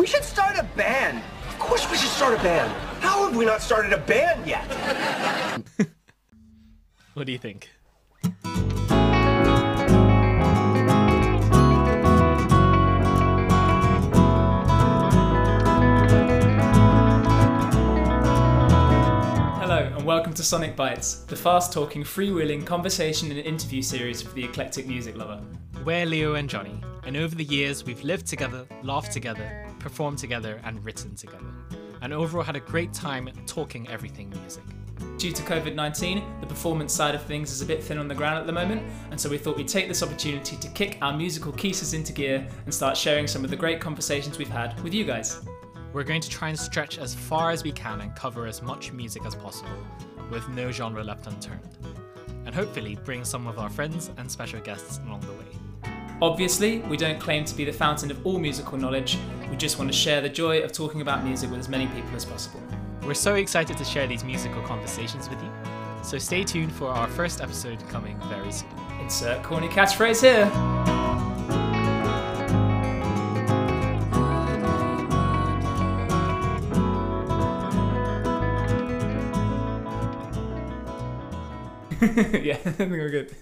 We should start a band. Of course we should start a band. How have we not started a band yet? What do you think? Hello, and welcome to Sonic Bites, the fast talking, freewheeling conversation and interview series for the eclectic music lover. We're Leo and Johnny, and over the years we've lived together, laughed together, performed together, and written together. And overall had a great time talking everything music. Due to COVID 19, the performance side of things is a bit thin on the ground at the moment, and so we thought we'd take this opportunity to kick our musical kisses into gear and start sharing some of the great conversations we've had with you guys. We're going to try and stretch as far as we can and cover as much music as possible, with no genre left unturned. And hopefully bring some of our friends and special guests along the way. Obviously, we don't claim to be the fountain of all musical knowledge, we just want to share the joy of talking about music with as many people as possible. We're so excited to share these musical conversations with you, so stay tuned for our first episode coming very soon. Insert corny catchphrase here. yeah, I think we're good.